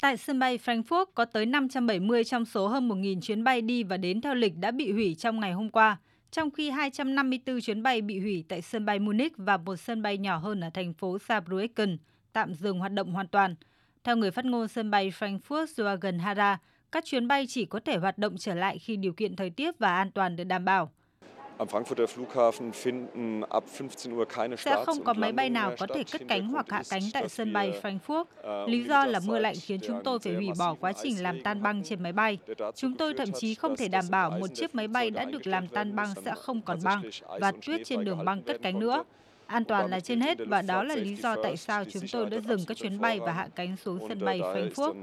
Tại sân bay Frankfurt có tới 570 trong số hơn 1.000 chuyến bay đi và đến theo lịch đã bị hủy trong ngày hôm qua, trong khi 254 chuyến bay bị hủy tại sân bay Munich và một sân bay nhỏ hơn ở thành phố Saarbrücken tạm dừng hoạt động hoàn toàn. Theo người phát ngôn sân bay Frankfurt Joachim Hara, các chuyến bay chỉ có thể hoạt động trở lại khi điều kiện thời tiết và an toàn được đảm bảo. Sẽ không có máy bay nào có thể cất cánh hoặc hạ cánh tại sân bay Frankfurt. Äh, Lý do là mưa lạnh khiến chúng tôi phải hủy bỏ quá trình làm tan băng trên máy bay. Chúng tôi thậm chí không thể đảm bảo một chiếc máy bay đã được làm tan băng sẽ không còn băng và tuyết trên đường băng cất cánh nữa. An toàn là trên hết và đó là lý do tại sao chúng tôi đã dừng các chuyến bay và hạ cánh xuống sân bay Frankfurt.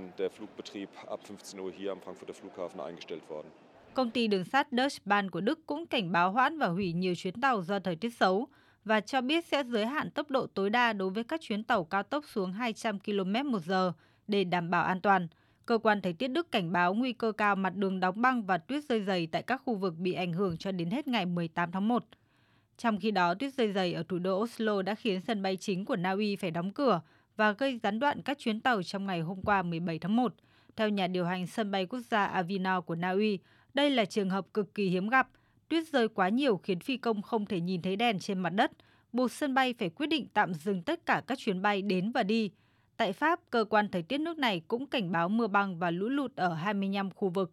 Công ty đường sắt Deutsche Bahn của Đức cũng cảnh báo hoãn và hủy nhiều chuyến tàu do thời tiết xấu và cho biết sẽ giới hạn tốc độ tối đa đối với các chuyến tàu cao tốc xuống 200 km một giờ để đảm bảo an toàn. Cơ quan thời tiết Đức cảnh báo nguy cơ cao mặt đường đóng băng và tuyết rơi dày tại các khu vực bị ảnh hưởng cho đến hết ngày 18 tháng 1. Trong khi đó, tuyết rơi dày ở thủ đô Oslo đã khiến sân bay chính của Na Uy phải đóng cửa và gây gián đoạn các chuyến tàu trong ngày hôm qua 17 tháng 1. Theo nhà điều hành sân bay quốc gia Avinor của Na Uy, đây là trường hợp cực kỳ hiếm gặp. Tuyết rơi quá nhiều khiến phi công không thể nhìn thấy đèn trên mặt đất, buộc sân bay phải quyết định tạm dừng tất cả các chuyến bay đến và đi. Tại Pháp, cơ quan thời tiết nước này cũng cảnh báo mưa băng và lũ lụt ở 25 khu vực.